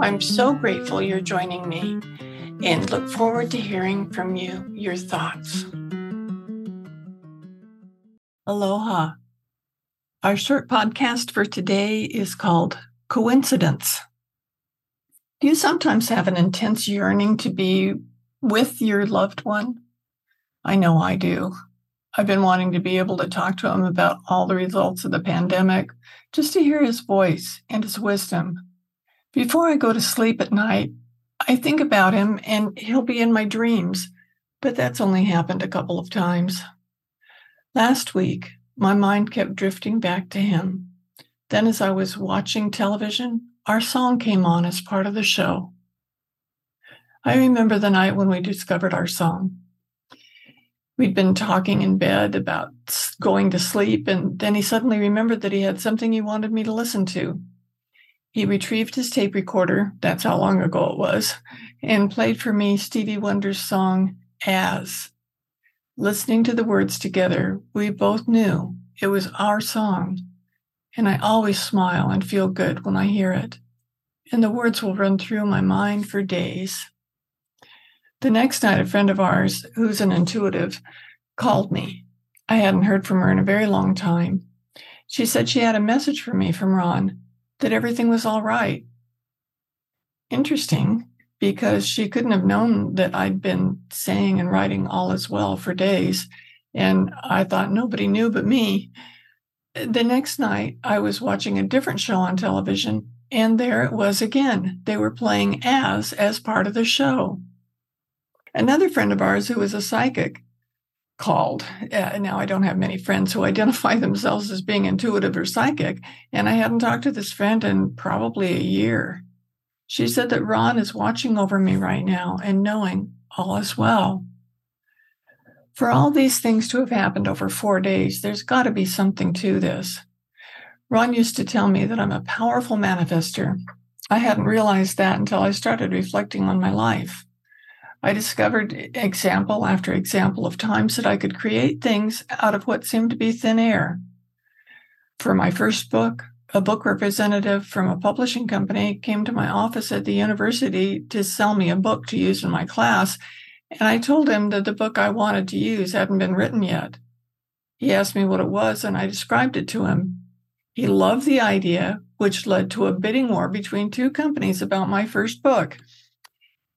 I'm so grateful you're joining me and look forward to hearing from you your thoughts. Aloha. Our short podcast for today is called Coincidence. Do you sometimes have an intense yearning to be with your loved one? I know I do. I've been wanting to be able to talk to him about all the results of the pandemic, just to hear his voice and his wisdom before I go to sleep at night, I think about him and he'll be in my dreams, but that's only happened a couple of times. Last week, my mind kept drifting back to him. Then, as I was watching television, our song came on as part of the show. I remember the night when we discovered our song. We'd been talking in bed about going to sleep, and then he suddenly remembered that he had something he wanted me to listen to. He retrieved his tape recorder, that's how long ago it was, and played for me Stevie Wonder's song, As. Listening to the words together, we both knew it was our song, and I always smile and feel good when I hear it. And the words will run through my mind for days. The next night, a friend of ours, who's an intuitive, called me. I hadn't heard from her in a very long time. She said she had a message for me from Ron that everything was all right. Interesting, because she couldn't have known that I'd been saying and writing all as well for days. And I thought nobody knew but me. The next night, I was watching a different show on television, and there it was again. They were playing as as part of the show. Another friend of ours who was a psychic called. Uh, now, I don't have many friends who identify themselves as being intuitive or psychic, and I hadn't talked to this friend in probably a year. She said that Ron is watching over me right now and knowing all is well. For all these things to have happened over four days, there's got to be something to this. Ron used to tell me that I'm a powerful manifester. I hadn't realized that until I started reflecting on my life. I discovered example after example of times that I could create things out of what seemed to be thin air. For my first book, a book representative from a publishing company came to my office at the university to sell me a book to use in my class, and I told him that the book I wanted to use hadn't been written yet. He asked me what it was, and I described it to him. He loved the idea, which led to a bidding war between two companies about my first book.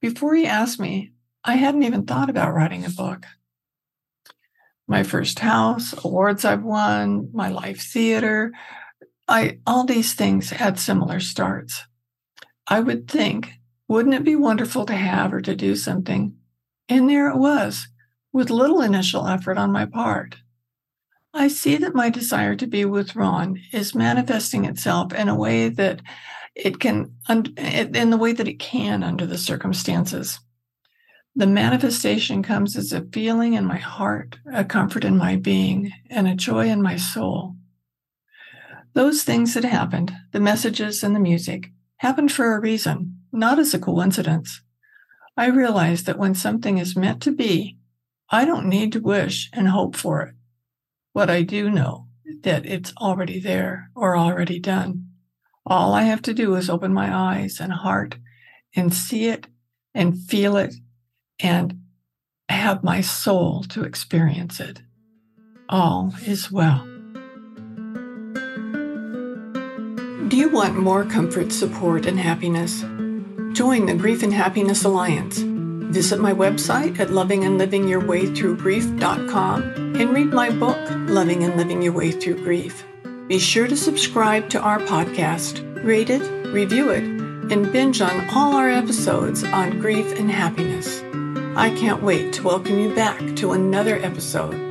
Before he asked me, I hadn't even thought about writing a book. My first house, awards I've won, my life theater, I all these things had similar starts. I would think, wouldn't it be wonderful to have or to do something? And there it was, with little initial effort on my part. I see that my desire to be with Ron is manifesting itself in a way that it can in the way that it can under the circumstances. The manifestation comes as a feeling in my heart, a comfort in my being, and a joy in my soul. Those things that happened, the messages and the music, happened for a reason, not as a coincidence. I realize that when something is meant to be, I don't need to wish and hope for it. What I do know that it's already there or already done. All I have to do is open my eyes and heart and see it and feel it and have my soul to experience it. All is well. Do you want more comfort, support, and happiness? Join the Grief and Happiness Alliance. Visit my website at lovingandlivingyourwaythroughgrief.com and read my book, Loving and Living Your Way Through Grief. Be sure to subscribe to our podcast, rate it, review it, and binge on all our episodes on grief and happiness. I can't wait to welcome you back to another episode